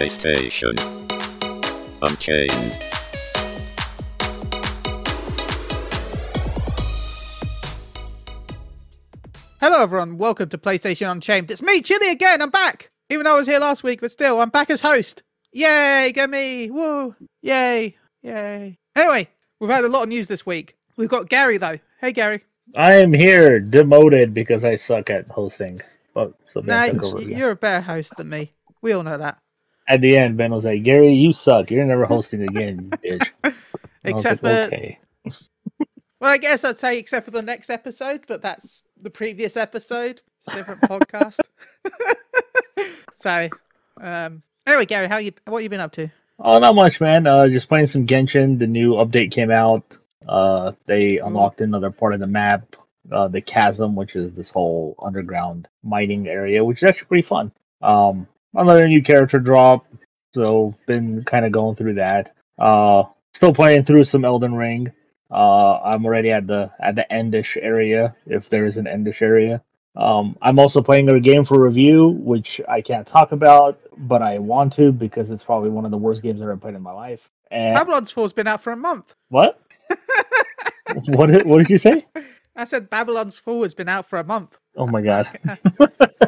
PlayStation Unchained. Hello, everyone. Welcome to PlayStation Unchained. It's me, Chili, again. I'm back. Even though I was here last week, but still, I'm back as host. Yay, go me. Woo. Yay. Yay. Anyway, we've had a lot of news this week. We've got Gary, though. Hey, Gary. I am here demoted because I suck at hosting. But so Nah, Ben took over again. you're a better host than me. We all know that. At the end, Ben was like, "Gary, you suck. You're never hosting again, you bitch." And I was Except like, for, okay. well, I guess I'd say except for the next episode, but that's the previous episode. It's a different podcast. so, um, anyway, Gary, how you? What you been up to? Oh, not much, man. Uh, just playing some Genshin. The new update came out. Uh, they unlocked another part of the map, uh, the chasm, which is this whole underground mining area, which is actually pretty fun. Um, another new character drop, so been kind of going through that. Uh, still playing through some Elden Ring. Uh, I'm already at the at the endish area, if there is an endish area. Um, I'm also playing a game for review, which I can't talk about, but I want to because it's probably one of the worst games I've ever played in my life. And Babylon's Fall's been out for a month. what? what? Did, what did you say? I said Babylon's Fall has been out for a month. Oh my god.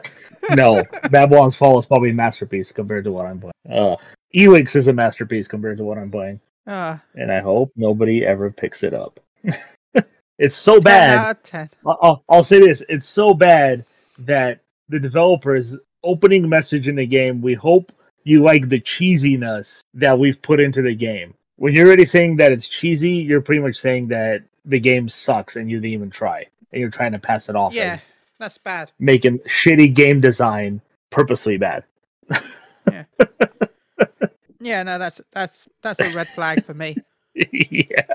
no, Babylon's Fall is probably a masterpiece compared to what I'm playing. Uh, Elex is a masterpiece compared to what I'm playing, Uh, and I hope nobody ever picks it up. it's so 10 bad. out of 10. I'll, I'll- I'll say this: it's so bad that the developers opening message in the game. We hope you like the cheesiness that we've put into the game. When you're already saying that it's cheesy, you're pretty much saying that the game sucks and you didn't even try, and you're trying to pass it off Yeah, as that's bad. making shitty game design purposely bad. Yeah, no, that's that's that's a red flag for me. yeah,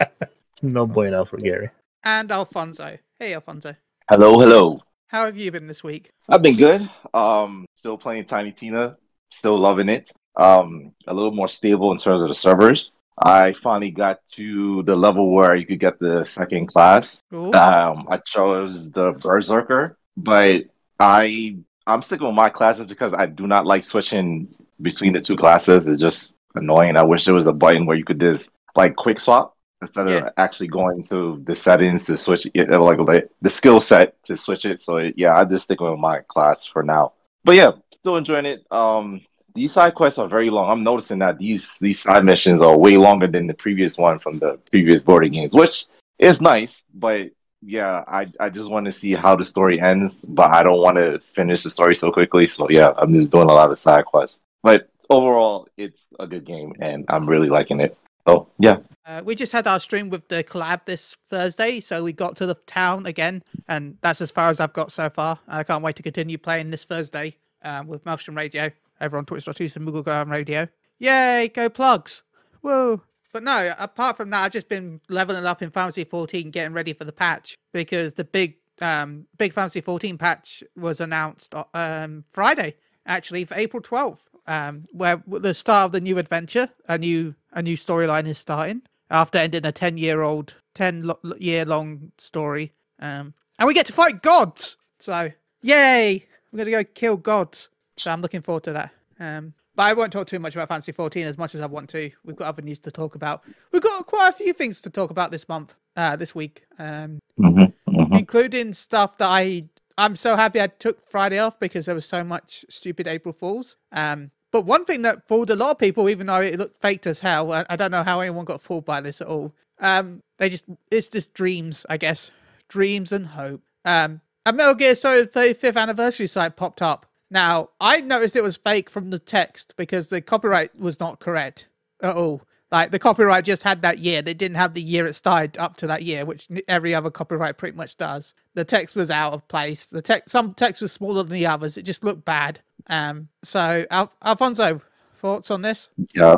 no bueno for Gary. And Alfonso. Hey, Alfonso. Hello, hello. How have you been this week? I've been good. Um, still playing Tiny Tina, still loving it. Um, a little more stable in terms of the servers. I finally got to the level where you could get the second class. Um, I chose the Berserker, but I I'm sticking with my classes because I do not like switching between the two classes. It's just annoying. I wish there was a button where you could just like quick swap instead Yeah. of actually going to the settings to switch it, like like, the skill set to switch it. So yeah, I just stick with my class for now. But yeah, still enjoying it. Um, these side quests are very long. I'm noticing that these these side missions are way longer than the previous one from the previous Borderlands games, which is nice. But yeah, I I just want to see how the story ends, but I don't want to finish the story so quickly. So yeah, I'm just doing a lot of side quests. But overall, it's a good game, and I'm really liking it. Oh yeah, Uh, we just had our stream with the collab this Thursday, so we got to the town again, and that's as far as I've got so far. I can't wait to continue playing this Thursday um, with Maelstrom Radio over on Twitch.tv Go Radio. Yay, go plugs! Woo! But no, apart from that, I've just been leveling up in Fantasy 14, getting ready for the patch because the big, um, big Fantasy 14 patch was announced um, Friday, actually for April 12th, um, where the start of the new adventure, a new a new storyline is starting after ending a 10 year old 10 lo- year long story um and we get to fight gods so yay we're gonna go kill gods so i'm looking forward to that um but i won't talk too much about fantasy 14 as much as i want to we've got other news to talk about we've got quite a few things to talk about this month uh this week um Mhm, mhm. including stuff that I I'm so happy I took Friday off because there was so much stupid April Fools. Um, but one thing that fooled a lot of people, even though it looked faked as hell, I, I don't know how anyone got fooled by this at all. Um, they just it's just dreams, I guess, dreams and hope. Um, a Metal Gear Solid 35th anniversary site popped up. Now I noticed it was fake from the text because the copyright was not correct at all. Like the copyright just had that year. They didn't have the year it started up to that year, which every other copyright pretty much does. The text was out of place. The text, some text was smaller than the others. It just looked bad. Um. So, Al- Alfonso, thoughts on this? Yeah.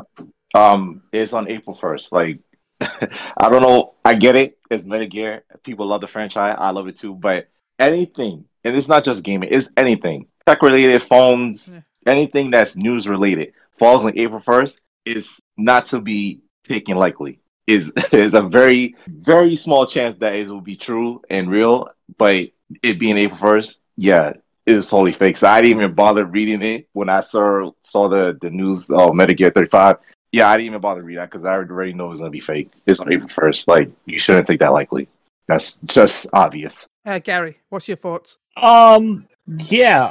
Um, it's on April first. Like, I don't know. I get it. It's Metal. People love the franchise. I love it too. But anything, and it's not just gaming. It's anything tech related, phones, Yeah. anything that's news related falls on April first is not to be taken lightly. Is is a very very small chance that it will be true and real. But it being April first, yeah, it was totally fake. So I didn't even bother reading it when I saw saw the the news of Metal Gear 35. Yeah, I didn't even bother reading that because I already know it's gonna be fake. It's on April first. Like you shouldn't take that likely. That's just obvious. Uh, Gary, what's your thoughts? Um, yeah.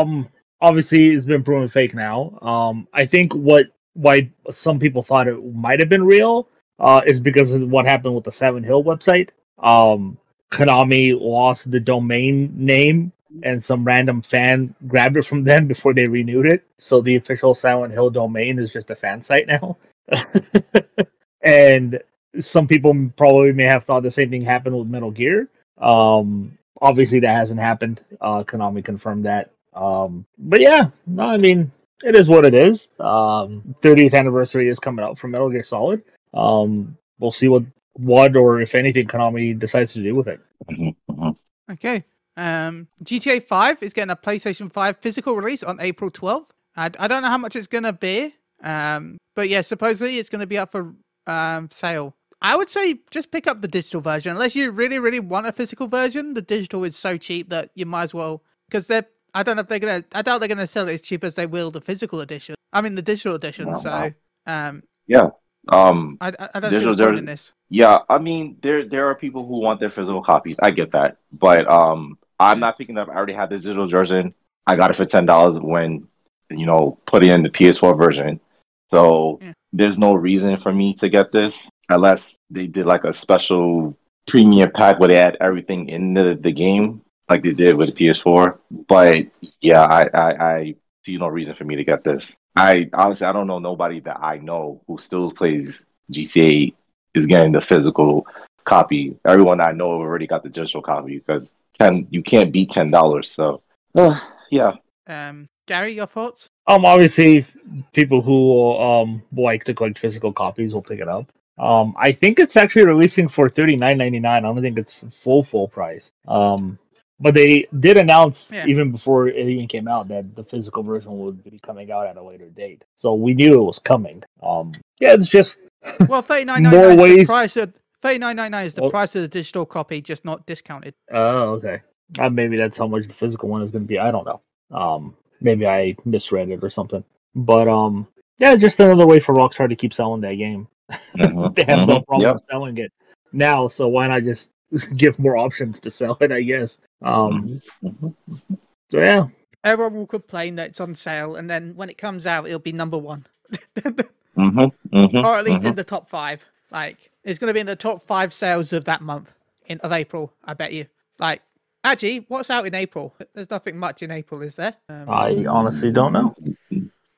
Um, obviously it's been proven fake now. Um, I think what why some people thought it might have been real uh, is because of what happened with the Silent Hill website. Um, Konami lost the domain name, and some random fan grabbed it from them before they renewed it. So the official Silent Hill domain is just a fan site now. and some people probably may have thought the same thing happened with Metal Gear. Um, obviously, that hasn't happened. Uh, Konami confirmed that. Um, but yeah, no, I mean, it is what it is. Um, 30th anniversary is coming out for Metal Gear Solid. Um, we'll see what what or if anything Konami decides to do with it. Mhm, mhm. Okay. Um, GTA 5 is getting a PlayStation 5 physical release on April 12th. I, I don't know how much it's going to be. Um, but yeah, supposedly it's going to be up for um, sale. I would say just pick up the digital version. Unless you really, really want a physical version, the digital is so cheap that you might as well. Because they're, I don't know if they're going to, I doubt they're going to sell it as cheap as they will the physical edition. I mean, the digital edition. Wow, so wow. um, Yeah. Um. I, I, don't Digital see the point there- in this. Yeah. I mean, there there are people who want their physical copies. I get that, but um, I'm not picking up. I already have the digital version. I got it for ten dollars when you know put in the PS4 version. So Yeah. there's no reason for me to get this unless they did like a special premium pack where they add everything in the, the game like they did with the PS4. But yeah, I, I, I see no reason for me to get this. I honestly I don't know nobody that I know who still plays GTA is getting the physical copy. Everyone I know already got the digital copy because ten you can't beat ten dollars. So uh, yeah, Um, Gary, your thoughts? Um, obviously, people who um like to collect physical copies will pick it up. Um, I think it's actually releasing for thirty nine ninety nine. I don't think it's full full price. Um, but they did announce Yeah. even before it even came out that the physical version would be coming out at a later date. So we knew it was coming. Um, yeah, it's just Well, thirty nine ninety nine More ninety nine is the price of thirty nine ninety nine is the Oh. price of the digital copy, just not discounted. oh okay. Uh, maybe that's how much the physical one is going to be. I don't know. Um, maybe I misread it or something. But um, yeah, just another way for Rockstar to keep selling that game. Mhm, they have no mhm, problem yep. selling it now, so why not just give more options to sell it? I guess. Um, Mhm. so yeah, Everyone will complain that it's on sale, and then when it comes out, it'll be number one, Mhm, mhm, or at least in the top five. Like it's going to be in the top five sales of that month in of April. I bet you. Like actually, what's out in April? There's nothing much in April, is there? Um, I honestly don't know.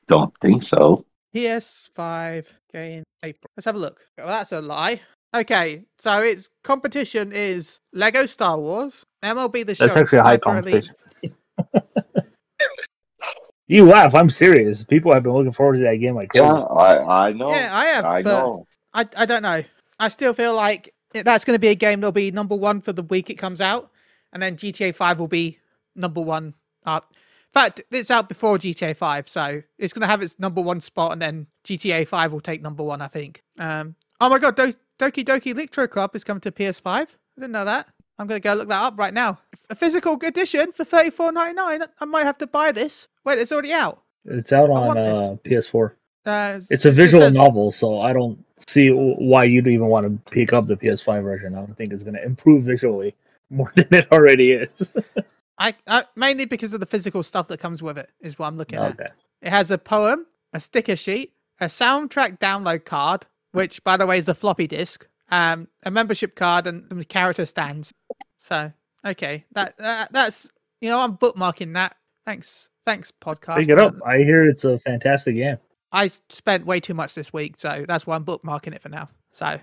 don't think so. PS5 game April. Let's have a look. Well, that's a lie. Okay, so its competition is Lego Star Wars, MLB The Show, That's actually a high competition. you laugh. I'm serious. People have been looking forward to that game like crazy. Yeah, I I know. Yeah, I have, I know. I, I don't know. I still feel like that's going to be a game that'll be number one for the week it comes out, and then GTA 5 will be number one. Uh, in fact, it's out before GTA 5, so it's going to have its number one spot, and then GTA 5 will take number one, I think. Um, oh my god, Do- Doki Doki Literature Club is coming to PS5. I didn't know that. I'm going to go look that up right now. A physical edition for thirty four ninety nine. I might have to buy this. Wait, it's already out. It's out on uh, PS4. Uh, It's a it visual says- novel, so I don't see why you'd even want to pick up the PS5 version. I don't think it's going to improve visually more than it already is. I, I mainly because of the physical stuff that comes with it is what I'm looking at. It has a poem, a sticker sheet, a soundtrack download card, which by the way is the floppy disk, um, a membership card, and some character stands. So okay, that, that that's you know I'm bookmarking that. Thanks, thanks podcast. Pick it up. I hear it's a fantastic game. I spent way too much this week, so that's why I'm bookmarking it for now. So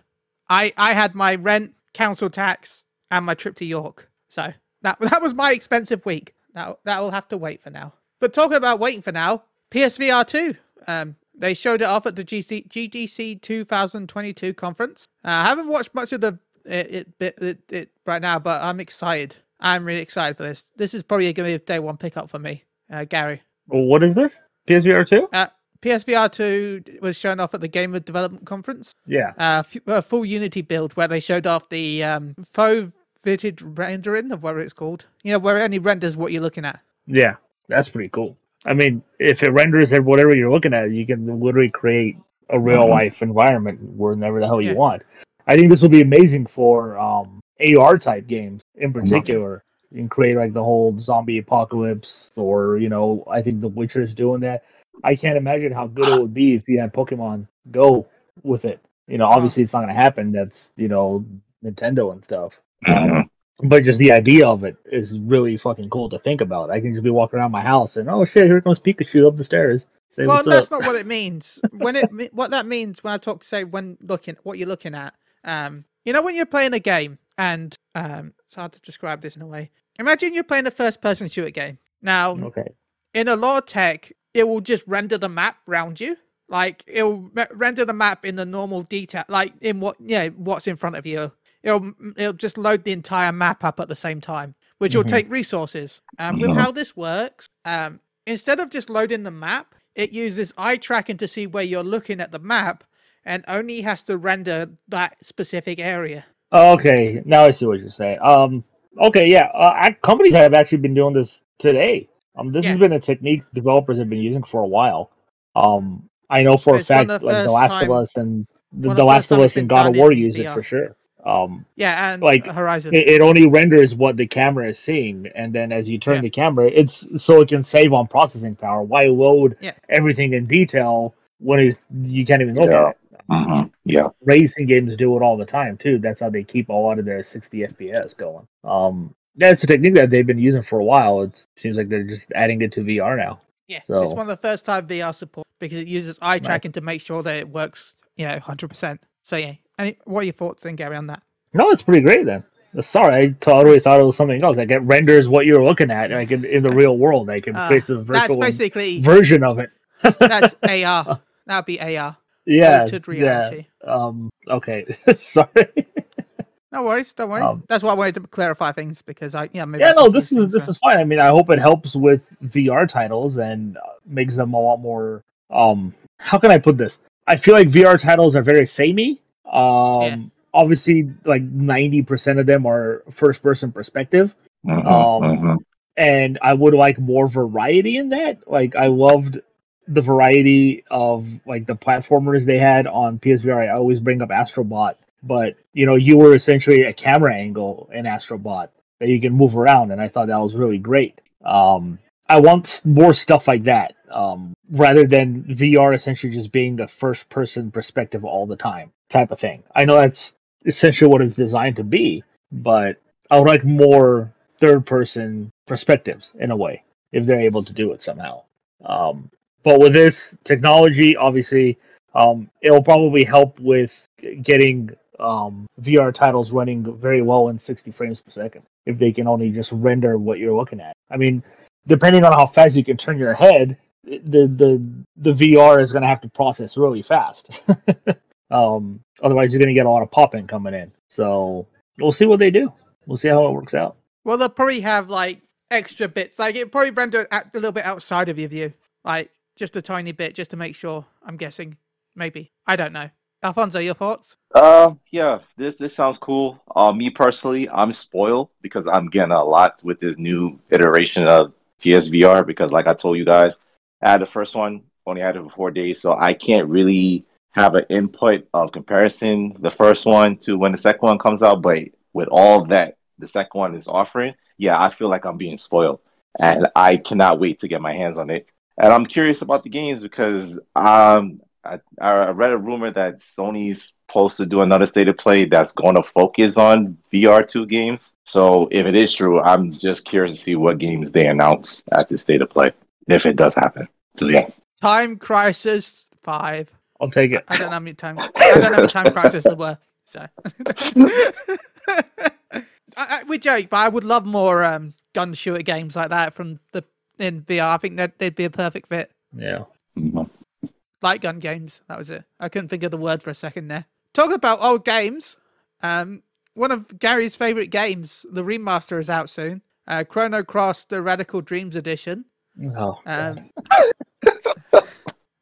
I I had my rent, council tax, and my trip to York. So that that was my expensive week. That that will have to wait for now. But talking about waiting for now, PSVR two. Um, they showed it off at the GC, GDC 2022 conference. Uh, I haven't watched much of the it, it, it, it, it right now, but I'm excited. I'm really excited for this. This is probably going to be a day one pickup for me, uh, Gary. Well, what is this? PSVR 2? Uh, PSVR 2 was shown off at the Game of Development Conference. Yeah. Uh, f- a full Unity build where they showed off the um, faux fitted rendering of whatever it's called. You know, where it only renders what you're looking at. Yeah, that's pretty cool. I mean, if it renders at whatever you're looking at, you can literally create a real Mhm. life environment wherever the hell Yeah. you want. I think this will be amazing for um, AR type games in particular. You can create like the whole zombie apocalypse, or you know, I think The Witcher is doing that. I can't imagine how good it would be if you had Pokemon Go with it. You know, obviously it's not going to happen. That's you know Nintendo and stuff. Mhm. But just the idea of it is really fucking cool to think about. I can just be walking around my house and oh shit, here comes Pikachu up the stairs. Say well, that's up. not what it means. When it what that means when I talk, say, when looking what you're looking at. Um, you know, when you're playing a game, and um, it's hard to describe this in a way. Imagine you're playing a first-person shooter game. Now, Okay. in a lot of tech, it will just render the map around you. Like it'll render the map in the normal detail, like in what yeah, what's in front of you. It'll it'll just load the entire map up at the same time, which will Mhm. take resources. Um, with Mhm. how this works, um, instead of just loading the map, it uses eye tracking to see where you're looking at the map, and only has to render that specific area. Okay, now I see what you're saying. Um, okay, yeah, uh, companies have actually been doing this today. Um, this has been a technique developers have been using for a while. Um, I know for a It's one fact, the like The Last time- of Us and the, the Last of Us and God of War use it for sure. Um, Yeah, and Like, Horizon. it, it only renders what the camera is seeing, and then as you turn Yeah. the camera, it's so it can save on processing power. Why load Yeah. everything in detail when it's, you can't even look Yeah. at it? Mhm. Yeah. racing games do it all the time too. That's how they keep a lot of their 60 FPS going. Um, that's a technique that they've been using for a while. It seems like they're just adding it to VR now. Yeah, it's one of the first time VR support because it uses eye Nice. tracking to make sure that it works, you know, hundred percent. So yeah, any, what are your thoughts then, Gary, on that? No, it's pretty great then. Sorry, I totally thought it was something else. Like it renders what you're looking at, like in, in the real world. Like it Uh, creates a That's basically version of it. that's AR. That'd be AR. yeah, Altered reality. yeah. Um, okay, sorry. No worries, don't worry. Um, that's why I wanted to clarify things because I yeah maybe yeah, no, this is this is fine. I mean, I hope it helps with VR titles and uh, makes them a lot more. Um, how can I put this? I feel like VR titles are very samey. Um, Yeah. obviously, like ninety percent of them are first person perspective, Mhm. Um, Mhm. and I would like more variety in that. Like, I loved the variety of like the platformers they had on PSVR. I always bring up Astrobot, but you know, you were essentially a camera angle in Astrobot that you can move around, and I thought that was really great. Um, I want more stuff like that, um, rather than VR essentially just being a first person perspective all the time type of thing. I know that's essentially what it's designed to be, but I would like more third person perspectives in a way if they're able to do it somehow. Um, but with this technology, obviously, um, it'll probably help with getting um, VR titles running very well in 60 frames per second if they can only just render what you're looking at. I mean, depending on how fast you can turn your head, the the the VR is going to have to process really fast. um, otherwise, you're going to get a lot of popping coming in. So we'll see what they do. We'll see how it works out. Well, they'll probably have like extra bits. Like it probably render a a little bit outside of your view, like just a tiny bit, just to make sure. I'm guessing, maybe. I don't know. Alfonso, your thoughts? Uh, yeah, this this sounds cool. Uh, me personally, I'm spoiled because I'm getting a lot with this new iteration of PSVR because, like I told you guys, I had the first one, only had it for four days, so I can't really have an input of comparison the first one to when the second one comes out. But with all that the second one is offering, yeah, I feel like I'm being spoiled, and I cannot wait to get my hands on it. And I'm curious about the games because um, I, I read a rumor that Sony's supposed to do another state of play that's going to focus on VR2 games. So if it is true, I'm just curious to see what games they announce at the state of play if it does happen. So yeah, Time Crisis Five. I'll take it. I don't know how many time. I don't know how many time crisis there were. So, I, I, we joke, but I would love more um, gun shooter games like that from the in VR. I think that they'd be a perfect fit. Yeah. Mhm. Light gun games. That was it. I couldn't think of the word for a second there. Talking about old games, um, one of Gary's favorite games, the remaster is out soon. Uh, Chrono Cross: The Radical Dreamers Edition. Oh, Um,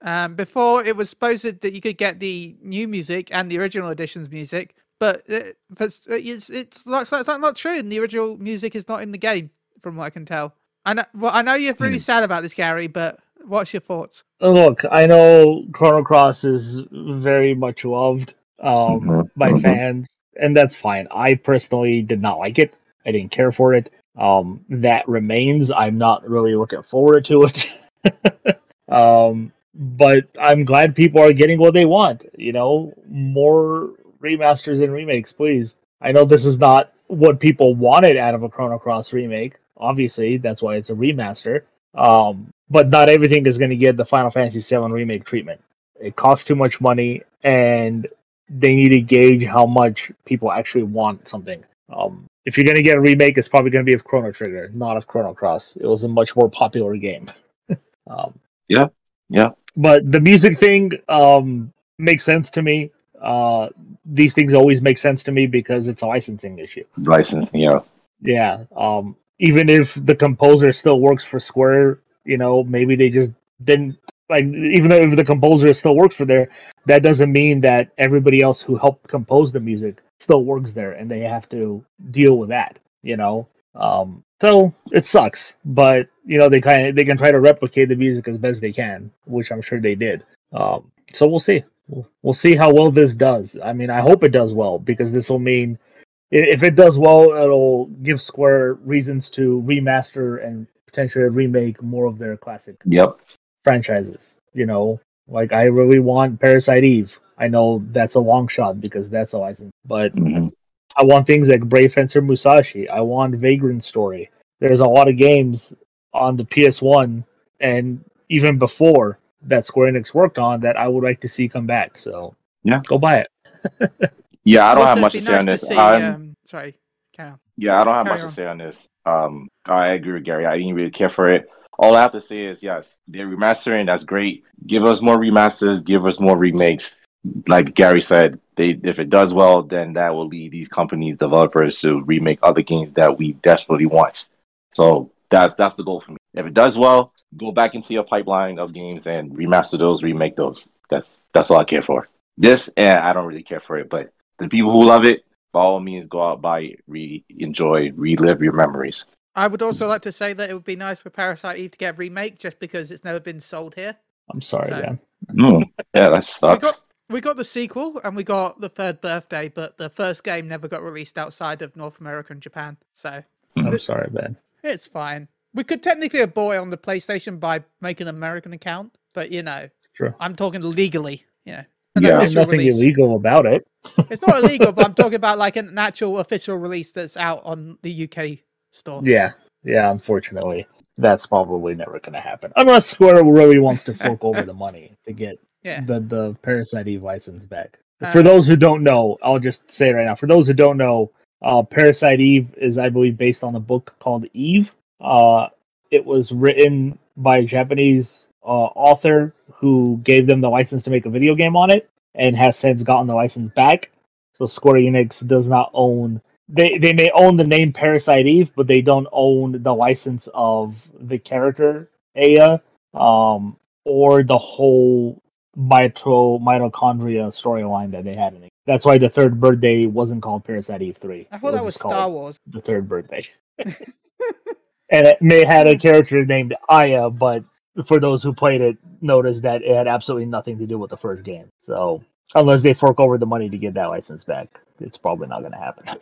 um, before it was supposed that you could get the new music and the original edition's music, but it, it's it's it's, like, it's like not true. And the original music is not in the game, from what I can tell. I know. Well, I know you're really Hmm. sad about this, Gary. But what's your thoughts? Look, I know Chrono Cross is very much loved um, by mhm. fans, and that's fine. I personally did not like it. I didn't care for it. Um, that remains. I'm not really looking forward to it. um, but I'm glad people are getting what they want. You know, more remasters and remakes, please. I know this is not what people wanted out of a Chrono Cross remake. Obviously, that's why it's a remaster. Um, but not everything is going to get the Final Fantasy VII remake treatment. It costs too much money, and they need to gauge how much people actually want something. Um, if you're going to get a remake, it's probably going to be of Chrono Trigger, not of Chrono Cross. It was a much more popular game. um, Yeah, yeah. But the music thing um, makes sense to me. Uh, these things always make sense to me because it's a licensing issue. Licensing, yeah. Yeah. Um, even if the composer still works for Square, you know, maybe they just didn't like. Even though if the composer still works for there, that doesn't mean that everybody else who helped compose the music still works there, and they have to deal with that. You know. Um, so it sucks, but you know they kind of they can try to replicate the music as best they can, which I'm sure they did. Um, so we'll see. We'll, we'll see how well this does. I mean, I hope it does well because this will mean if it does well, it'll give Square reasons to remaster and potentially remake more of their classic Yep. franchises. You know, like I really want Parasite Eve. I know that's a long shot because that's a license, but hmm I want things like Brave Fencer Musashi. I want Vagrant Story. There's a lot of games on the PS1 and even before that Square Enix worked on that I would like to see come back. So Yeah. go buy it. Yeah, I don't Also, have much to be say on this. see, um, sorry, carry. Yeah, I don't have Carry much on. to say on this. Um, I agree with Gary. I didn't really care for it. All I have to say is yes, they're remastering. That's great. Give us more remasters. Give us more remakes. Like Gary said, they if it does well, then that will lead these companies, developers, to remake other games that we desperately want. So that's that's the goal for me. If it does well, go back into your pipeline of games and remaster those, remake those. That's that's all I care for. This, and I don't really care for it, but the people who love it, by all means, go out, buy it, re enjoy, relive your memories. I would also like to say that it would be nice for Parasite Eve to get a remake, just because it's never been sold here. I'm sorry, So- man. Mm, yeah, that We sucks. got we got the sequel and we got the third birthday, but the first game never got released outside of North America and Japan, so I'm sorry, man. it's fine. We could technically abort it on the PlayStation by making an American account, but you know, True. I'm talking legally. You know, Yeah. There's nothing release. illegal about it. It's not illegal, but I'm talking about like an actual official release that's out on the UK store. Yeah, yeah. Unfortunately, that's probably never going to happen unless Square really wants to fork over the money to get Yeah. the the Parasite Eve license back. Uh, For those who don't know, I'll just say it right now. For those who don't know, uh, Parasite Eve is, I believe, based on a book called Eve. Uh, it was written by a Japanese uh, author who gave them the license to make a video game on it, and has since gotten the license back. So Square Enix does not own. They they may own the name Parasite Eve, but they don't own the license of the character Aya, um, or the whole mitro mitochondria storyline that they had in it. That's why the third birthday wasn't called Parasite Eve three. I thought that was Star Wars. The third birthday. and it may had a character named Aya, but for those who played it, noticed that it had absolutely nothing to do with the first game. So unless they fork over the money to get that license back, it's probably not going to happen.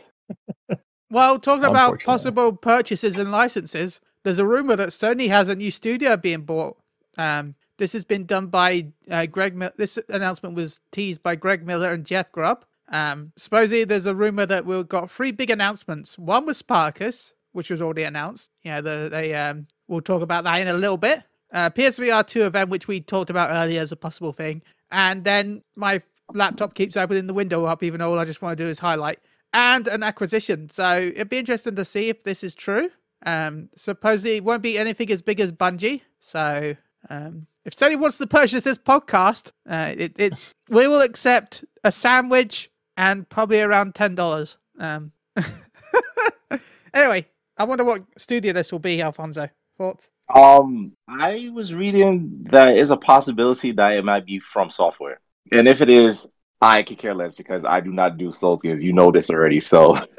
Well, talking about possible purchases and licenses, there's a rumor that Sony has a new studio being bought. Um, this has been done by uh, Greg. Mil- this announcement was teased by Greg Miller and Jeff Grubb. Um, supposedly, there's a rumor that we've got three big announcements. One was Spartacus, which was already announced. Yeah, the, they um, we'll talk about that in a little bit. Uh, PSVR two event, which we talked about earlier as a possible thing, and then my laptop keeps opening the window up, even though all I just want to do is highlight and an acquisition. So it'd be interesting to see if this is true. Um, supposedly it won't be anything as big as Bungie. So um, if Sony wants to purchase this podcast, uh, it, it's we will accept a sandwich and probably around ten dollars. Um, anyway, I wonder what studio this will be, Alfonso. Thoughts? Um, I was reading that is a possibility that it might be From Software, and if it is, I could care less because I do not do Soul games. You know this already, so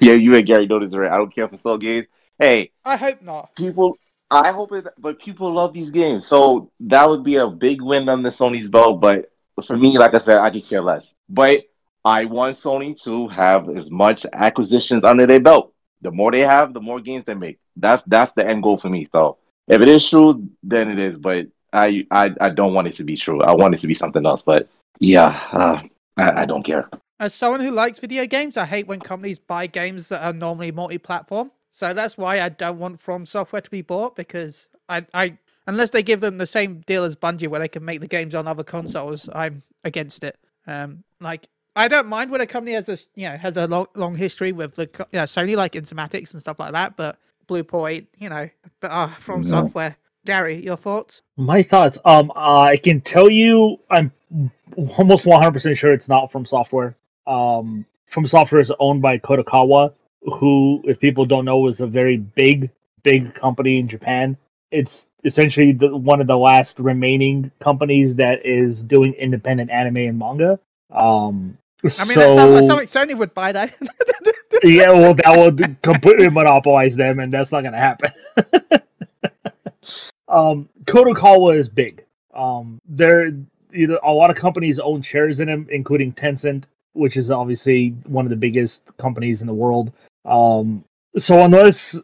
yeah, you and Gary know this already. I don't care for Soul games. hey, I hope not. people. I hope it, but people love these games, so that would be a big win on the Sony's belt. But for me, like I said, I could care less. But I want Sony to have as much acquisitions under their belt. The more they have, the more games they make. That's that's the end goal for me. So if it is true, then it is. But I I, I don't want it to be true. I want it to be something else. But yeah, uh, I, I don't care. As someone who likes video games, I hate when companies buy games that are normally multi-platform. So that's why I don't want From Software to be bought because I, I unless they give them the same deal as Bungie where they can make the games on other consoles, I'm against it. Um, like I don't mind when a company has a you know has a long long history with the you know, Sony like Insomniac and stuff like that, but Blue Point, you know, but uh, From No. Software. Gary, your thoughts? My thoughts. Um, I can tell you, I'm almost 100% sure it's not From Software. Um, From Software is owned by Kadokawa, who, if people don't know, is a very big, big company in Japan. It's essentially the, one of the last remaining companies that is doing independent anime and manga. Um, I mean, so, that sounds like something Sony would buy, though. yeah, well, that would completely monopolize them, and that's not going to happen. um, Kadokawa is big. Um, there, either a lot of companies own shares in them, including Tencent, which is obviously one of the biggest companies in the world. Um, so unless uh,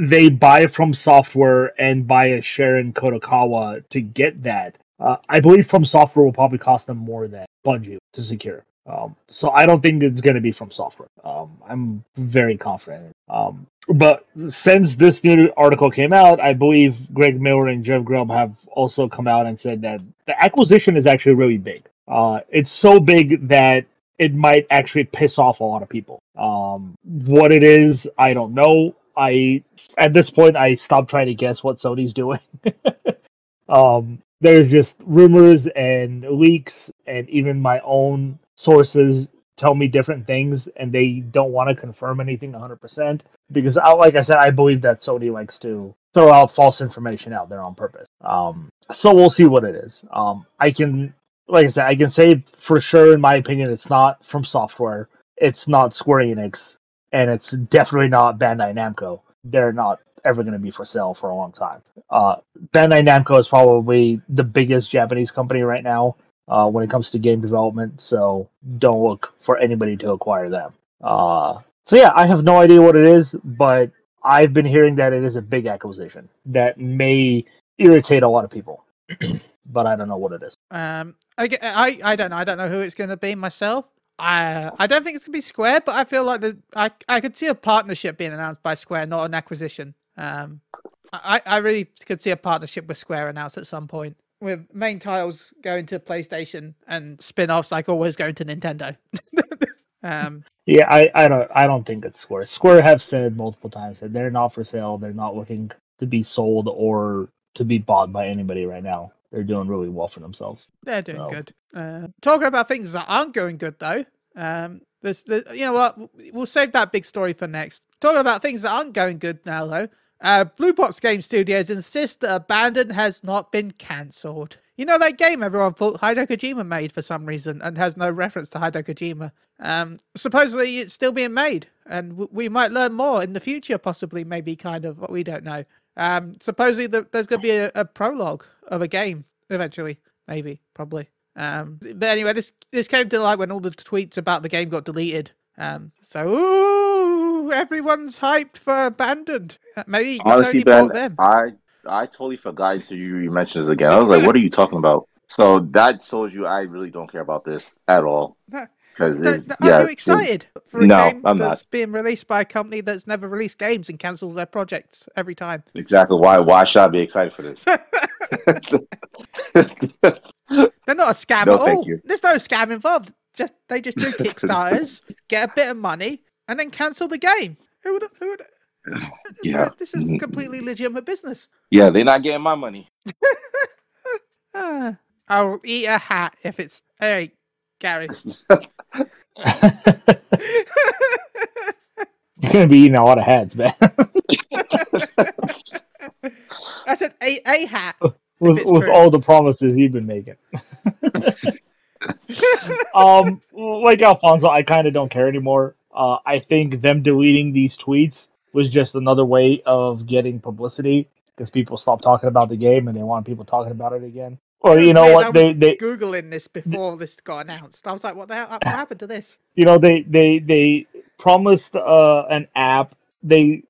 they buy From Software and buy a share in Kadokawa to get that, uh, I believe From Software will probably cost them more than Bungie to secure. Um, so I don't think it's going to be From Software. Um, I'm very confident. Um, but since this new article came out, I believe Greg Miller and Jeff Grubb have also come out and said that the acquisition is actually really big. Uh, it's so big that it might actually piss off a lot of people. Um, what it is, I don't know. I at this point I stopped trying to guess what Sony's doing. um, there's just rumors and leaks, and even my own sources tell me different things, and they don't want to confirm anything 100% because, I, like I said, I believe that Sony likes to throw out false information out there on purpose. Um, so we'll see what it is. Um, I can, like I said, I can say for sure, in my opinion, it's not From Software. It's not Square Enix, and it's definitely not Bandai Namco. They're not ever going to be for sale for a long time. Uh, Bandai Namco is probably the biggest Japanese company right now uh, when it comes to game development, so don't look for anybody to acquire them. Uh, so yeah, I have no idea what it is, but I've been hearing that it is a big acquisition that may irritate a lot of people, but I don't know what it is. Um, I, I, I don't know. I don't know who it's going to be myself. I, I don't think it's going to be Square, but I feel like the, I, I could see a partnership being announced by Square, not an acquisition. Um, I, I really could see a partnership with Square announced at some point, with main titles going to PlayStation and spin-offs like always going to Nintendo. um, Yeah, I, I don't I don't think it's Square. Square have said multiple times that they're not for sale. They're not looking to be sold or to be bought by anybody right now. They're doing really well for themselves. They're doing So- good. Uh, talking about things that aren't going good though. Um, there's, there's, you know what? We'll save that big story for next. Talking about things that aren't going good now though. Uh, Blue Box Game Studios insist that Abandon has not been cancelled. You know that game everyone thought Hideo Kojima made for some reason and has no reference to Hideo Kojima. Um, supposedly it's still being made, and w- we might learn more in the future. Possibly, maybe, kind of. But we don't know. Um, supposedly the, there's going to be a, a prologue of a game eventually, maybe, probably. Um, but anyway, this this came to light when all the tweets about the game got deleted. Um, so ooh, everyone's hyped for Abandoned. Uh, Maybe Honestly, Ben, bought them. I I totally forgot until you you mentioned this again. I was like, "What are you talking about?" So that shows you I really don't care about this at all. No, Because yeah, Are you excited for a No, game I'm that's being released by a company that's never released games and cancels their projects every time? exactly why why should I be excited for this? They're not a scam No, at all. you. There's no scam involved. Just they just do Kickstarters, get a bit of money, and then cancel the game. Who would? Who would? This is- Yeah. this is Mm. completely legitimate business. yeah, they're not getting my money. Ah, I'll eat a hat if it's. Hey, Gary. You're gonna be eating a lot of hats, man. I said a a hat. with with true. all the promises you've been making. um, like Alfonso, I kind of don't care anymore. Uh, I think them deleting these tweets was just another way of getting publicity because people stopped talking about the game and they want people talking about it again. Or It you know weird, what they they googling this before this got announced. I was like, what the hell? What happened to this? you know they they they promised uh, an app. They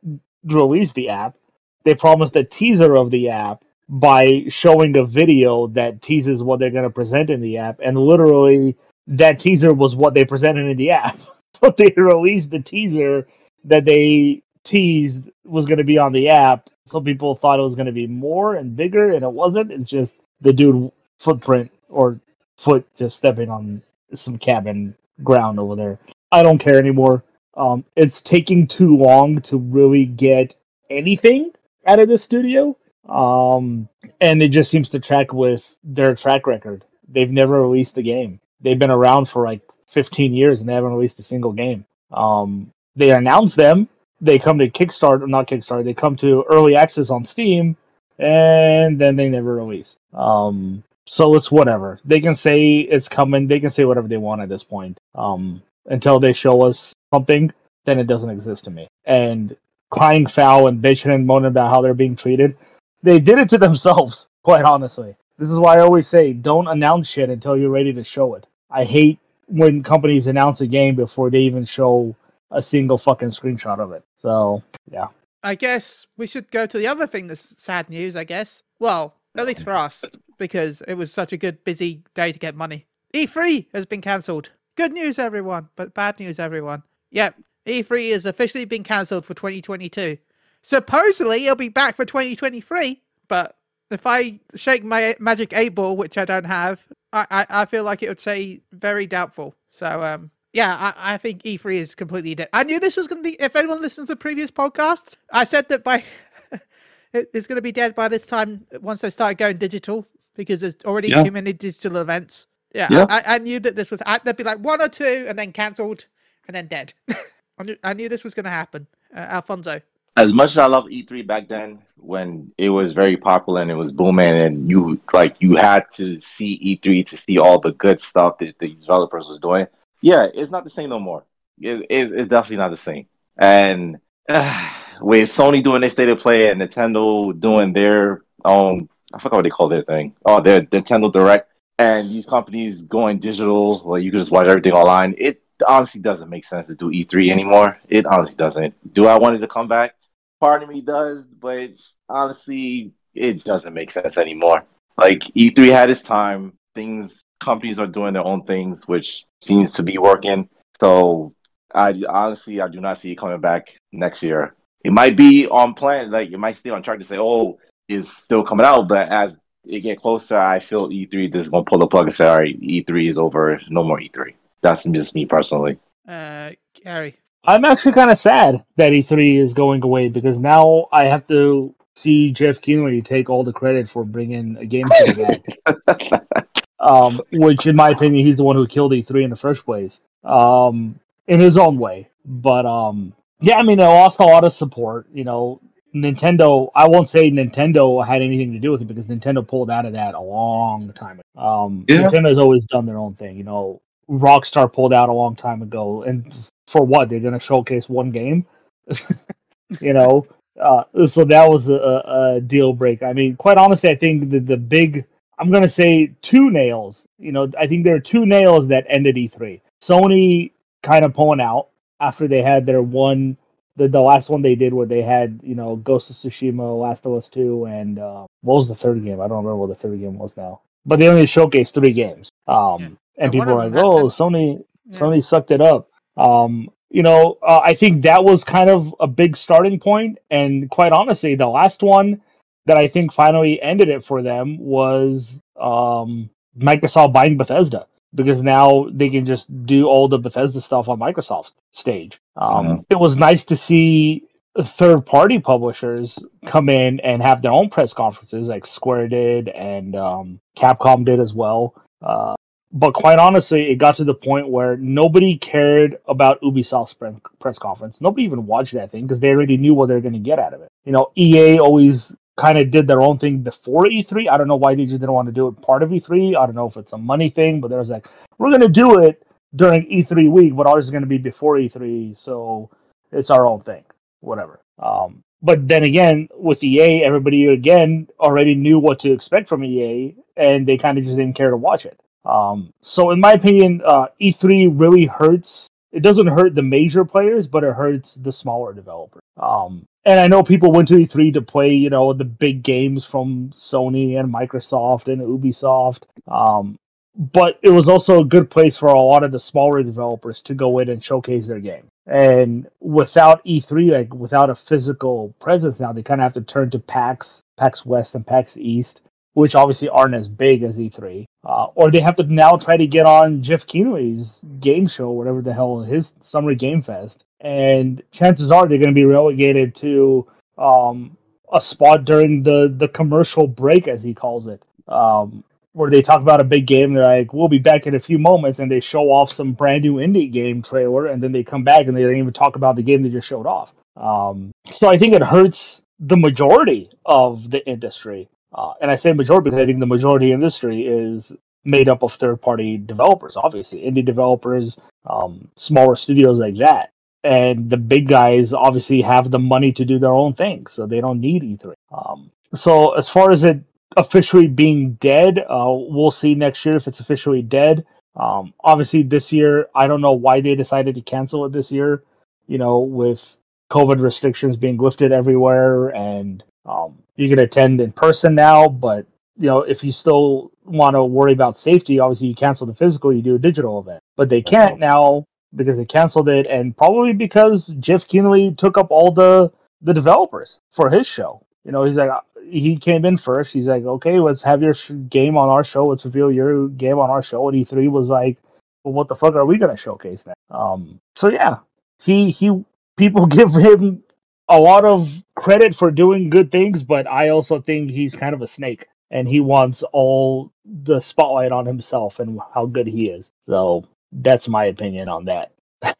released the app. They promised a teaser of the app by showing a video that teases what they're going to present in the app, and literally that teaser was what they presented in the app. So they released the teaser that they teased was going to be on the app. Some people thought it was going to be more and bigger, and it wasn't. It's just the dude footprint or foot just stepping on some cabin ground over there. I don't care anymore. Um, it's taking too long to really get anything out of the studio. Um, and it just seems to track with their track record. They've never released the game. They've been around for like 15 years and they haven't released a single game. Um, they announce them. They come to Kickstarter, not Kickstarter. They come to early access on Steam, and then they never release. Um, so it's whatever. They can say it's coming. They can say whatever they want at this point. Um, until they show us something, then it doesn't exist to me. And crying foul and bitching and moaning about how they're being treated, they did it to themselves. Quite honestly, this is why I always say don't announce shit until you're ready to show it. I hate when companies announce a game before they even show a single fucking screenshot of it. So yeah. I guess we should go to the other thing that's sad news, I guess. Well, at least for us, because it was such a good, busy day to get money. E3 has been cancelled. Good news, everyone, but bad news, everyone. Yep, E3 has officially been cancelled for 2022. Supposedly, it'll be back for 2023, but if I shake my magic eight ball, which I don't have, I, I, I feel like it would say very doubtful. So, um, yeah, I, I think E3 is completely dead. I knew this was going to be. If anyone listens to previous podcasts, I said that by it's going to be dead by this time once they start going digital because there's already Yeah. too many digital events. Yeah, Yeah. I, I knew that this was. I, there'd be like one or two, and then cancelled, and then dead. I knew, I knew this was going to happen. Uh, Alfonso. as much as I love E3 back then, when it was very popular and it was booming, and you like you had to see E3 to see all the good stuff that these developers was doing. Yeah, it's not the same no more. It, it's, it's definitely not the same. And uh, with Sony doing their state of play and Nintendo doing their own, I forgot what they call their thing. Oh, their Nintendo Direct, and these companies going digital, where you can just watch everything online. It honestly doesn't make sense to do E3 anymore. It honestly doesn't. Do I want it to come back? part of me does, but honestly, it doesn't make sense anymore. Like E3 had its time. Things companies are doing their own things, which seems to be working. So I honestly I do not see it coming back next year. It might be on plan, like it might stay on track to say, oh, it's still coming out, but as it get closer, I feel E3 is gonna pull the plug and say, all right, E3 is over, no more E3. That's just me personally. Uh, Gary. I'm actually kind of sad that E3 is going away because now I have to see Geoff Keighley take all the credit for bringing a game show back. um, which, in my opinion, he's the one who killed E3 in the first place, um, in his own way. But um, yeah, I mean, it lost a lot of support. You know, Nintendo. I won't say Nintendo had anything to do with it because Nintendo pulled out of that a long time ago. Um, Yeah. Nintendo's always done their own thing. You know, Rockstar pulled out a long time ago, and for what? They're going to showcase one game. you know, uh, so that was a, a a deal break. I mean, quite honestly, I think the the big I'm gonna say two nails. You know, I think there are two nails that ended E3. Sony kind of pulling out after they had their one, the the last one they did where they had you know Ghost of Tsushima, Last of Us Two, and uh, what was the third game? I don't remember what the third game was now. But they only showcased three games. Um, Yeah. and And people were like, "Oh, Sony, Yeah. Sony sucked it up." Um, you know, uh, I think that was kind of a big starting point, and quite honestly, the last one that I think finally ended it for them was um, Microsoft buying Bethesda because now they can just do all the Bethesda stuff on Microsoft stage. Um. It was nice to see third party publishers come in and have their own press conferences, like Square did and um, Capcom did as well. Uh, but quite honestly, it got to the point where nobody cared about Ubisoft's press conference. Nobody even watched that thing because they already knew what they were going to get out of it. You know, EA always kind of did their own thing before E3. I don't know why they just didn't want to do it part of E3. I don't know if it's a money thing, but there was like, we're going to do it during E3 week, but ours is going to be before E3, so it's our own thing. whatever. Um, but then again, with EA, everybody again already knew what to expect from EA, and they kind of just didn't care to watch it. Um, so, in my opinion, uh, E3 really hurts. It doesn't hurt the major players, but it hurts the smaller developers. Um, and I know people went to E3 to play, you know, the big games from Sony and Microsoft and Ubisoft. Um, but it was also a good place for a lot of the smaller developers to go in and showcase their game. And without E3, like without a physical presence now, they kind of have to turn to PAX, PAX West, and PAX East, which obviously aren't as big as E3. Uh, or they have to now try to get on Geoff Keighley's game show, whatever the hell his Summer Game Fest, and chances are they're going to be relegated to um, a spot during the the commercial break, as he calls it. Um, where they talk about a big game. They're like, "We'll be back in a few moments," and they show off some brand new indie game trailer, and then they come back and they don't even talk about the game they just showed off. Um, so I think it hurts the majority of the industry, uh, and I say majority because I think the majority industry is made up of third-party developers, obviously indie developers, um, smaller studios like that. And the big guys obviously have the money to do their own thing, so they don't need E3. Um, so as far as it officially being dead. Uh, we'll see next year if it's officially dead. Um, obviously, this year, I don't know why they decided to cancel it this year. You know, with COVID restrictions being lifted everywhere, and um, you can attend in person now. But you know, if you still want to worry about safety, obviously you cancel the physical, you do a digital event. But they can't now because they canceled it, and probably because Geoff Keighley took up all the the developers for his show. You know, he's like, he came in first. He's like, okay, let's have your sh- game on our show. Let's reveal your game on our show. And E3 was like, well, what the fuck are we gonna showcase now? Um, so yeah, he he people give him a lot of credit for doing good things, but I also think he's kind of a snake, and he wants all the spotlight on himself and how good he is. So that's my opinion on that.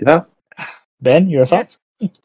Yeah. Ben, your thoughts?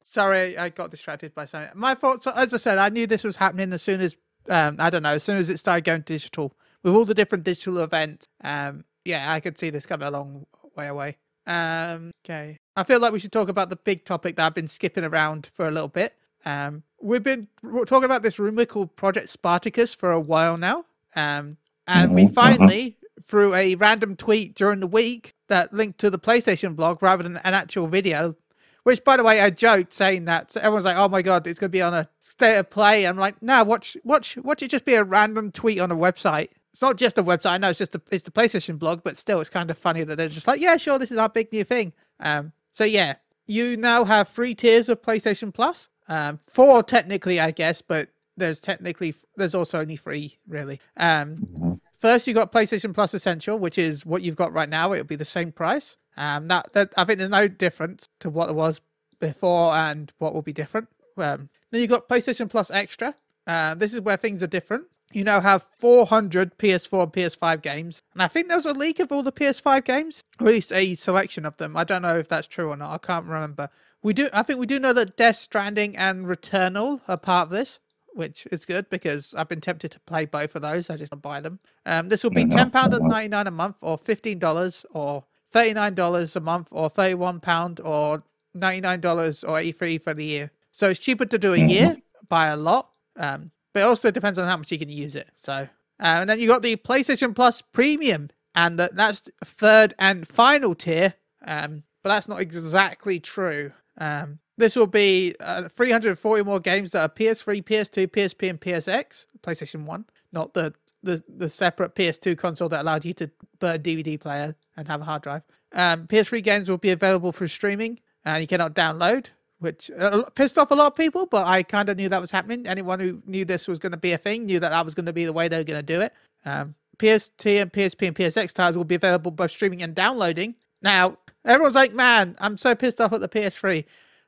Sorry, I got distracted by something. My thoughts, as I said, I knew this was happening as soon as um, I don't know, as soon as it started going digital with all the different digital events. Um, yeah, I could see this coming a long way away. Um, okay, I feel like we should talk about the big topic that I've been skipping around for a little bit. Um, we've been talking about this rumor called Project Spartacus for a while now. Um, and we Mhm, mhm. finally, through a random tweet during the week that linked to the PlayStation blog rather than an actual video, which, by the way, I joked saying that. So everyone's like, "Oh my god, it's going to be on a state of play." I'm like, "No, watch, watch, watch it just be a random tweet on a website. It's not just a website. I know it's just a, it's the PlayStation blog, but still, it's kind of funny that they're just like, "Yeah, sure, this is our big new thing." Um, so yeah, you now have three tiers of PlayStation Plus. Um, four technically, I guess, but there's technically there's also only three really. Um. First, you got PlayStation Plus Essential, which is what you've got right now. It'll be the same price. Um, that, that I think there's no difference to what it was before and what will be different. Um, then you got PlayStation Plus Extra. Uh, this is where things are different. You now have 400 PS4 and PS5 games, and I think there was a leak of all the PS5 games, or at least a selection of them. I don't know if that's true or not. I can't remember. We do. I think we do know that Death Stranding and Returnal are part of this which is good because I've been tempted to play both of those. I just don't buy them. Um, this will be ten pound and ninety nine a month, or fifteen dollars, or thirty nine dollars a month, or thirty one pound, or ninety nine dollars, or eighty three for the year. So it's cheaper to do a year by a lot. Um, but it also depends on how much you can use it. So, uh, and then you got the PlayStation Plus Premium, and the, that's third and final tier. Um, but that's not exactly true. Um, this will be uh, 340 more games that are PS3, PS2, PSP, and PSX, PlayStation 1, not the, the, the separate PS2 console that allowed you to burn DVD player and have a hard drive. Um, PS3 games will be available through streaming, and you cannot download, which uh, pissed off a lot of people, but I kind of knew that was happening. Anyone who knew this was going to be a thing knew that that was going to be the way they were going to do it. Um, PS2 and PSP and PSX titles will be available both streaming and downloading. Now, everyone's like, man, I'm so pissed off at the PS3.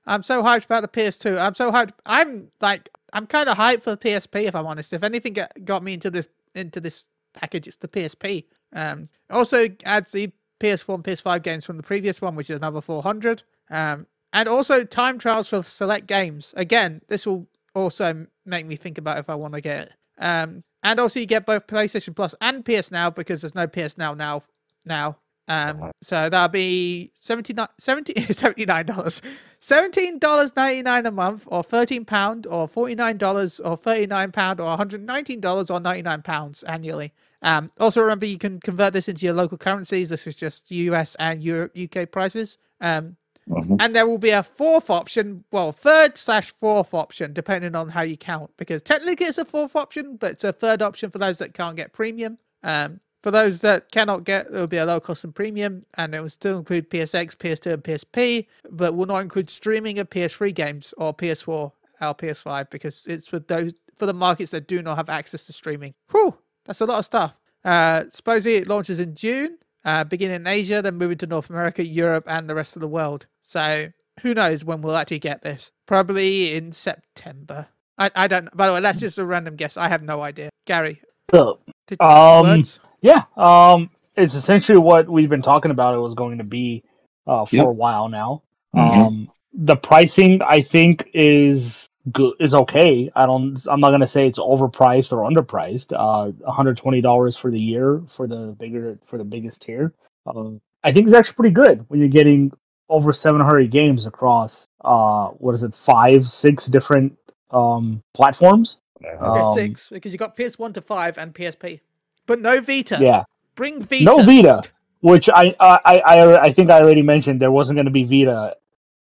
I'm so hyped about the PS2. I'm so hyped. I'm like, I'm kind of hyped for the PSP, if I'm honest. If anything got, me into this into this package, it's the PSP. Um, also adds the PS4 and PS5 games from the previous one, which is another 400. Um, and also time trials for select games. Again, this will also make me think about if I want to get it. Um, and also you get both PlayStation Plus and PS Now because there's no PS Now now now. Um, so that'll be 79 70 $79. $17.99 a month, or £13, or $49, or £39, or $119, or £99 annually. Um, also, remember you can convert this into your local currencies. This is just US and UK prices. Um, Mhm. and there will be a fourth option, well, third slash fourth option, depending on how you count. Because technically it's a fourth option, but it's a third option for those that can't get premium. Um, for those that cannot get, there will be a low cost and premium, and it will still include PSX, PS2, and PSP, but will not include streaming of PS3 games or PS4 or PS5 because it's for those for the markets that do not have access to streaming. Whew, that's a lot of stuff. Uh, supposedly it launches in June, uh, beginning in Asia, then moving to North America, Europe, and the rest of the world. So who knows when we'll actually get this? Probably in September. I, I don't. By the way, that's just a random guess. I have no idea. Gary, So, did, Um, words? yeah, um, it's essentially what we've been talking about. It was going to be uh, for Yep. a while now. Mhm. Um, the pricing, I think, is good. Is okay. I don't. I'm not gonna say it's overpriced or underpriced. Uh, 120 dollars for the year for the bigger for the biggest tier. Uh, I think it's actually pretty good when you're getting over 700 games across. Uh, what is it? Five, six different um platforms. Um, six because you got PS1 to five and PSP, but no Vita. Yeah. Bring Vita. No Vita, which I I I I, I think I already mentioned there wasn't going to be Vita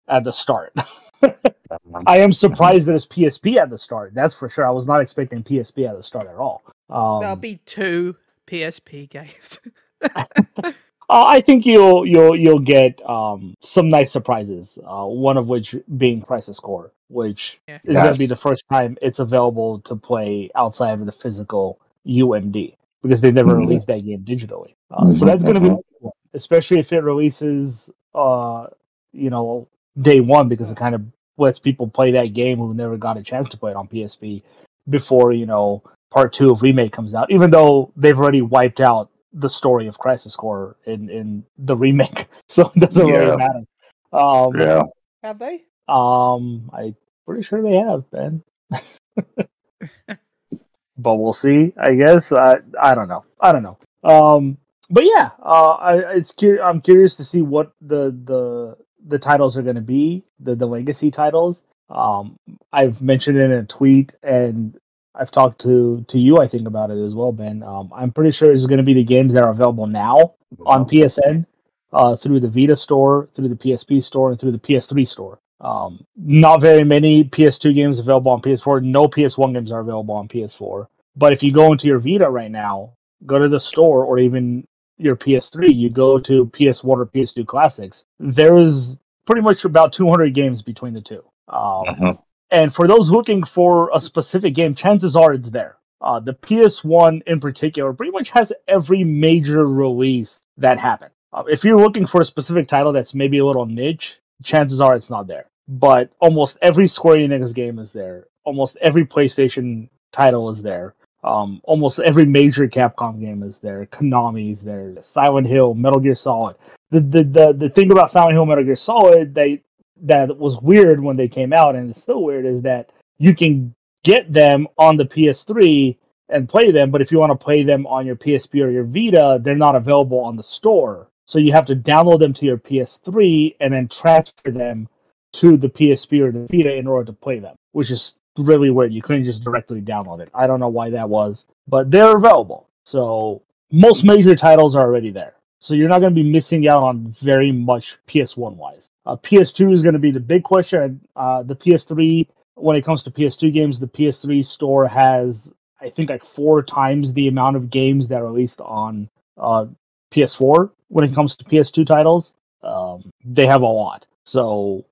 at the start. I am surprised that it's PSP at the start. That's for sure. I was not expecting PSP at the start at all. Um, There'll be two PSP games. uh, I think you'll you'll you'll get um, some nice surprises. Uh, one of which being Crisis Core, which Yeah. is going to be the first time it's available to play outside of the physical UMD because they never Mhm. released that game digitally. Uh, So that's going to be, cool, especially if it releases, uh, you know, day one because it kind of lets people play that game who never got a chance to play it on PSP before you know part two of remake comes out. Even though they've already wiped out the story of Crisis Core in in the remake, so it doesn't Yeah. really matter. Um, Yeah. have they? um, I'm pretty sure they have, Ben. but we'll see. I guess. I I don't know. I don't know. Um, but yeah, uh, I it's cu- I'm curious to see what the the the titles are going to be. The the legacy titles. Um, I've mentioned it in a tweet, and I've talked to to you. I think about it as well, Ben. Um, I'm pretty sure it's going to be the games that are available now on PSN uh, through the Vita store, through the PSP store, and through the PS3 store. Um, not very many PS2 games available on PS4. No PS1 games are available on PS4. But if you go into your Vita right now, go to the store, or even your PS3, you go to PS1 or PS2 Classics. There is pretty much about 200 games between the two. Um, Mhm. and for those looking for a specific game, chances are it's there. Uh, the PS1 in particular pretty much has every major release that happened. Uh, if you're looking for a specific title that's maybe a little niche, chances are it's not there. But almost every Square Enix game is there. Almost every PlayStation title is there. Um, almost every major Capcom game is there. Konami's there. Silent Hill, Metal Gear Solid. The the the, the thing about Silent Hill, Metal Gear Solid, they that was weird when they came out, and it's still weird, is that you can get them on the PS3 and play them, but if you want to play them on your PSP or your Vita, they're not available on the store. So you have to download them to your PS3 and then transfer them to the PSP or the Vita in order to play them, which is really weird. You couldn't just directly download it. I don't know why that was, but they're available. So most major titles are already there. So you're not going to be missing out on very much PS1 wise. Uh, PS2 is going to be the big question. Uh, the PS3, when it comes to PS2 games, the PS3 store has, I think, like four times the amount of games that are released on uh, PS4 when it comes to PS2 titles. Um, they have a lot. So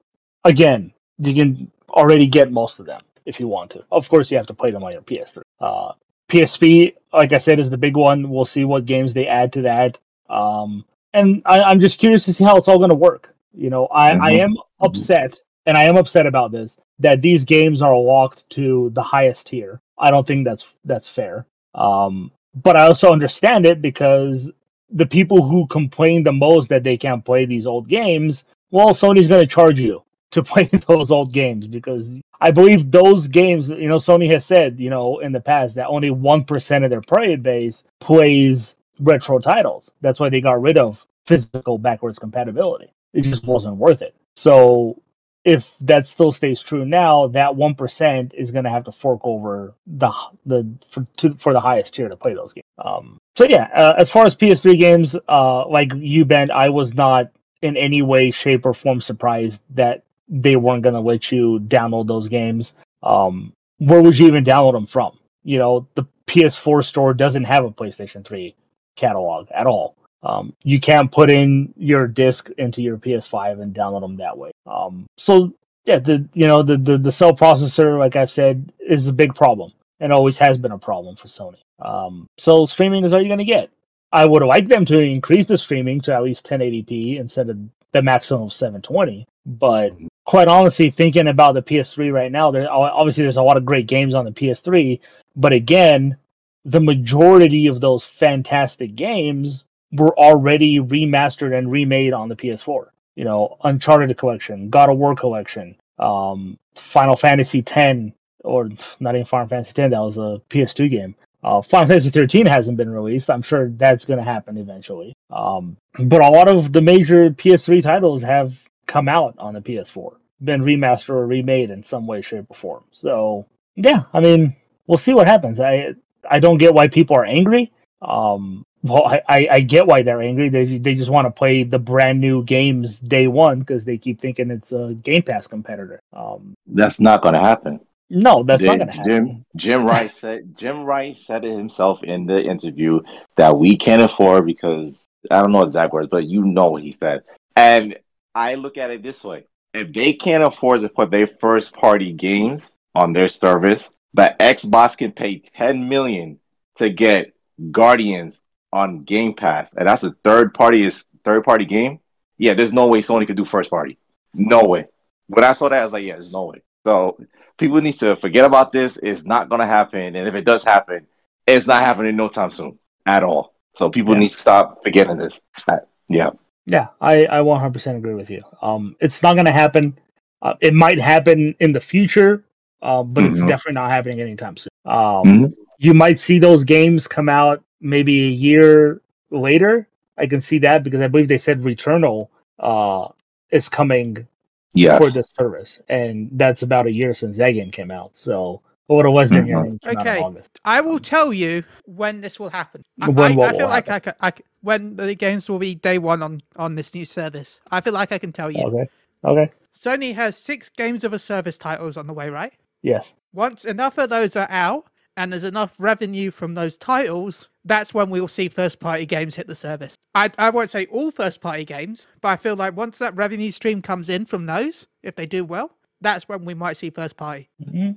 again, you can already get most of them if you want to. Of course, you have to play them on your PS3. Uh, PSP, like I said, is the big one. We'll see what games they add to that. Um, and I, I'm just curious to see how it's all going to work. You know, I, I Mhm. am upset, and I am upset about this that these games are locked to the highest tier. I don't think that's that's fair. Um, but I also understand it because the people who complain the most that they can't play these old games, well, Sony's going to charge you to play those old games because I believe those games, you know, Sony has said, you know, in the past that only 1% of their player base plays retro titles. That's why they got rid of physical backwards compatibility. It just wasn't worth it. So if that still stays true now, that one percent is going to have to fork over the the for to, for the highest tier to play those games. Um, so yeah, uh, as far as PS3 games, uh, like you, Ben, I was not in any way, shape, or form surprised that they weren't going to let you download those games. Um, where would you even download them from? You know, the PS4 store doesn't have a PlayStation 3 catalog at all. Um, you can't put in your disc into your PS5 and download them that way. Um, so yeah, the you know the, the the cell processor, like I've said, is a big problem and always has been a problem for Sony. Um, so streaming is all you're gonna get. I would like them to increase the streaming to at least 1080p instead of the maximum of 720. But quite honestly, thinking about the PS3 right now, there obviously there's a lot of great games on the PS3, but again, the majority of those fantastic games were already remastered and remade on the PS4. You know, Uncharted collection, God of War collection, um, Final Fantasy X, or not even Final Fantasy X, that was a PS2 game. Uh, Final Fantasy 13 hasn't been released. I'm sure that's going to happen eventually. Um, but a lot of the major PS3 titles have come out on the PS4, been remastered or remade in some way, shape, or form. So yeah, I mean, we'll see what happens. I I don't get why people are angry. Um, well, I, I, I, get why they're angry. They they just want to play the brand new games day one because they keep thinking it's a Game Pass competitor. Um, that's not going to happen. No, that's Jim, not going to happen. Jim Jim Ryan said Jim Ryan said it himself in the interview that we can't afford because I don't know exact words, but you know what he said. And I look at it this way: if they can't afford to put their first party games on their service, but Xbox can pay ten million to get Guardians on Game Pass, and that's a third party is third party game. Yeah, there's no way Sony could do first party. No way. When I saw that, I was like, yeah, there's no way. So people need to forget about this. It's not gonna happen, and if it does happen, it's not happening no time soon at all. So people yeah. need to stop forgetting this. Uh, yeah. Yeah, I I 100% agree with you. Um, it's not gonna happen. Uh, it might happen in the future, uh, but mm-hmm. it's definitely not happening anytime soon. Um, mm-hmm you might see those games come out maybe a year later. I can see that because I believe they said Returnal uh, is coming yes. for this service, and that's about a year since that game came out. So what it was mm-hmm. okay. I will tell you when this will happen. I, I, I feel like I, can, I can, when the games will be day one on on this new service. I feel like i can tell you. Okay. Okay. Sony has six games of a service titles on the way right? Yes. Once enough of those are out and there's enough revenue from those titles, that's when we'll see first party games hit the service. I, I won't say all first party games, but I feel like once that revenue stream comes in from those, if they do well, that's when we might see first party. Mm-hmm.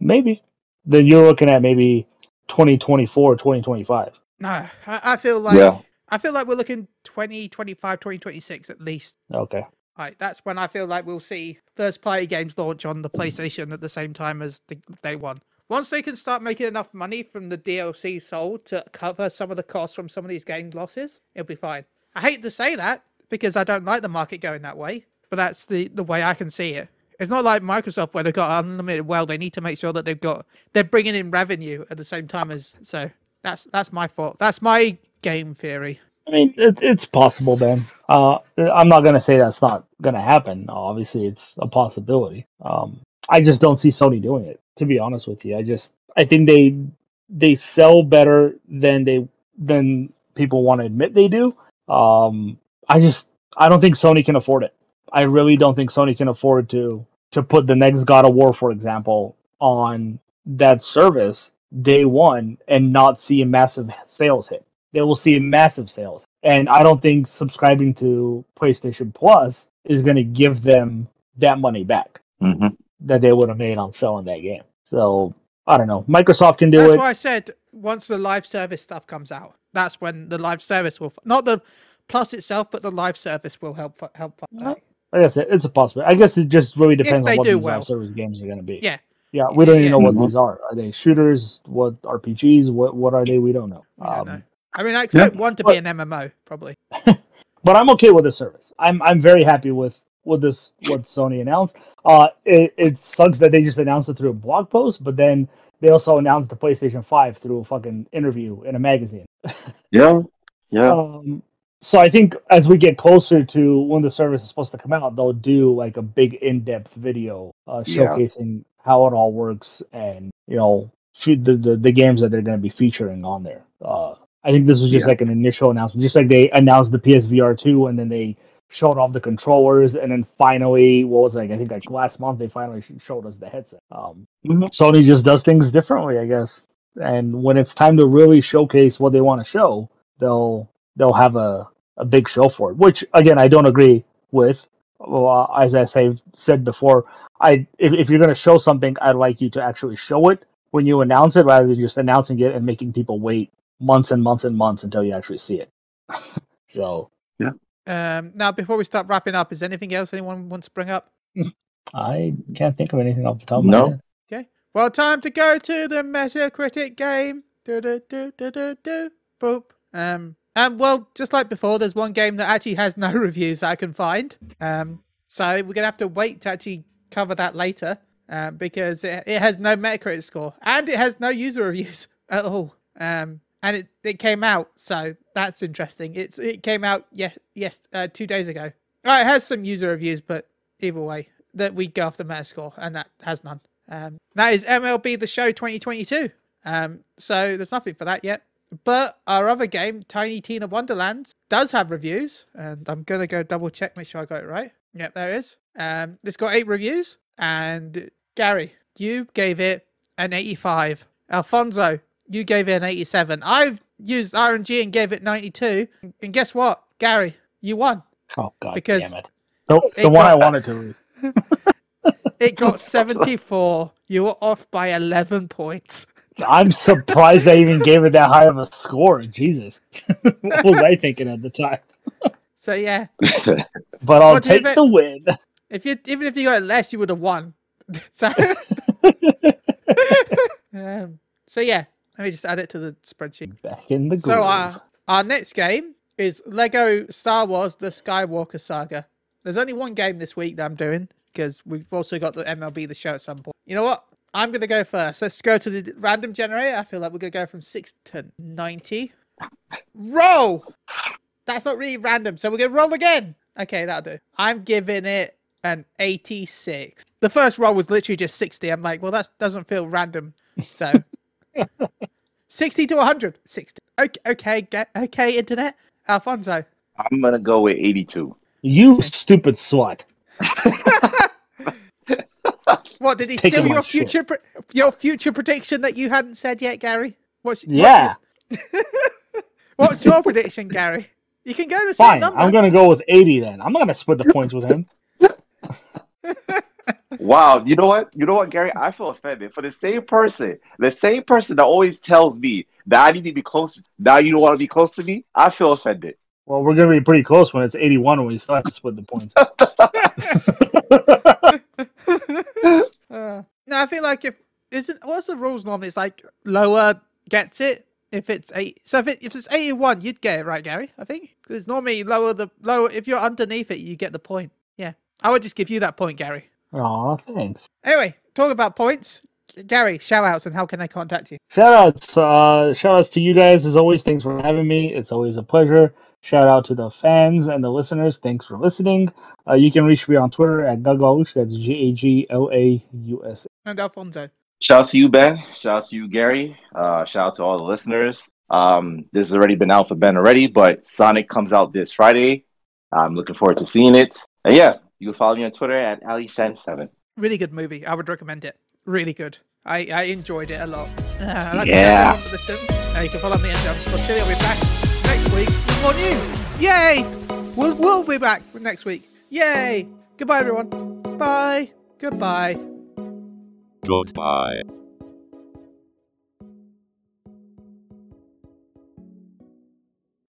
Maybe. Then you're looking at maybe 2024, 2025. No, I, I feel like. Yeah. I feel like we're looking 2025, 2026 at least. Okay. Right, that's when I feel like we'll see first party games launch on the PlayStation at the same time as the day one. Once they can start making enough money from the DLC sold to cover some of the costs from some of these game losses, it'll be fine. I hate to say that because I don't like the market going that way, but that's the, the way I can see it. It's not like Microsoft where they've got unlimited well. They need to make sure that they've got they're bringing in revenue at the same time as so. That's that's my fault. That's my game theory. I mean, it's possible, Ben. Uh, I'm not gonna say that's not gonna happen. Obviously, it's a possibility. Um, I just don't see Sony doing it. To be honest with you, I just I think they they sell better than they than people want to admit they do. Um, I just I don't think Sony can afford it. I really don't think Sony can afford to to put the next God of War, for example, on that service day one and not see a massive sales hit. They will see a massive sales, and I don't think subscribing to PlayStation Plus is going to give them that money back. Mm-hmm that they would have made on selling that game. So I don't know. Microsoft can do that's it. That's why I said once the live service stuff comes out, that's when the live service will not the plus itself, but the live service will help help. Like I said, it's a possibility. I guess it just really depends on what these well. live service games are going to be. Yeah. Yeah, we don't even yeah. know what these are. Are they shooters? What RPGs? What what are they? We don't know. We don't um, know. I mean, I expect yeah, one to but, be an MMO, probably. but I'm okay with the service. I'm I'm very happy with with this what Sony announced. Uh, it, it sucks that they just announced it through a blog post, but then they also announced the PlayStation 5 through a fucking interview in a magazine. yeah, yeah. Um, So I think as we get closer to when the service is supposed to come out, they'll do like a big in-depth video uh, Yeah. showcasing how it all works and you know the, the the games that they're going to be featuring on there. Uh, I think this was just Yeah. like an initial announcement, just like they announced the PSVR two, and then they showed off the controllers, and then finally, what was it, like I think like last month they finally showed us the headset. Um, Mhm. Sony just does things differently, I guess. And when it's time to really showcase what they want to show, they'll they'll have a, a big show for it. Which again, I don't agree with. Well, as I say, said before, I if, if you're going to show something, I'd like you to actually show it when you announce it, rather than just announcing it and making people wait months and months and months until you actually see it. so yeah. Um, now, before we start wrapping up, is there anything else anyone wants to bring up? I can't think of anything off the top of my No. head. Okay. Well, time to go to the Metacritic game. Do do do do do do. Boop. Um. And well, just like before, there's one game that actually has no reviews that I can find. Um. So we're gonna have to wait to actually cover that later. Um. Because it, it has no Metacritic score and it has no user reviews at all. Um. And it, it came out, so that's interesting. It's it came out yes yes uh, two days ago. Uh, it has some user reviews, but either way, that we go off the Metascore, and that has none. Um, that is MLB The Show 2022. Um, so there's nothing for that yet. But our other game, Tiny Tina Wonderlands, does have reviews, and I'm gonna go double check, make sure I got it right. Yep, there it is. Um, it's got eight reviews, and Gary, you gave it an 85. Alfonso, you gave it an 87. I've used RNG and gave it 92. And guess what, Gary, you won. Oh god Because damn it! The, it the one I wanted to lose. It got 74. You were off by 11 points. I'm surprised I even gave it that high of a score. Jesus, what was I thinking at the time? So yeah, But I'll What take the win. if you even if you got less, you would have won. so, um, so yeah, let me just add it to the spreadsheet. Back in the So our our next game is Lego Star Wars: The Skywalker Saga. There's only one game this week that I'm doing because we've also got the MLB The Show at some point. You know what? I'm gonna go first. Let's go to the random generator. I feel like we're gonna go from six to ninety. Roll. That's not really random, so we're gonna roll again. Okay, that'll do. I'm giving it an 86. The first roll was literally just 60. I'm like, well, that doesn't feel random. So 60 to 100. 60. Okay, okay, ge- okay, internet. Alfonso. I'm gonna go with 82. you stupid slut. What did he Taking steal your future pre- your future prediction that you hadn't said yet, Gary? What's what's Yeah, your- What's your prediction, Gary? You can go the same fine. number. I'm gonna go with 80 then. I'm not gonna split the points with him. Wow, you know what? You know what, Gary? I feel offended for the same person, the same person that always tells me that I need to be close. Now you don't want to be close to me. I feel offended. Well, we're gonna be pretty close when it's 81 when we still have to split the points. Uh, no, I feel like if isn't what's the rules normally? It's like lower gets it. If it's eight, so if it, if it's eighty-one, you'd get it right, Gary. I think because normally lower the lower if you're underneath it, you get the point. Yeah, I would just give you that point, Gary. Aw, thanks. Anyway, talk about points, Gary. Shout outs and how can they contact you? Shout outs, uh, shout outs to you guys as always. Thanks for having me. It's always a pleasure. Shout out to the fans and the listeners. Thanks for listening. Uh, you can reach me on Twitter at Gagalush. That's G A G L A U S. And Alfonso. Shout out to you, Ben. Shout out to you, Gary. Uh, shout out to all the listeners. Um, this has already been out for Ben already, but Sonic comes out this Friday. I'm looking forward to seeing it. And yeah, you can follow me on Twitter at Ali AliShan7. Really good movie. I would recommend it. Really good. I, I enjoyed it a lot. Uh, I'd like to Yeah. thank everyone for listening. Uh, you can follow me at Scott Chili. I'll be back next week with more news. Yay! We'll, we'll be back next week. Yay! Goodbye, everyone. Bye. Goodbye. Goodbye.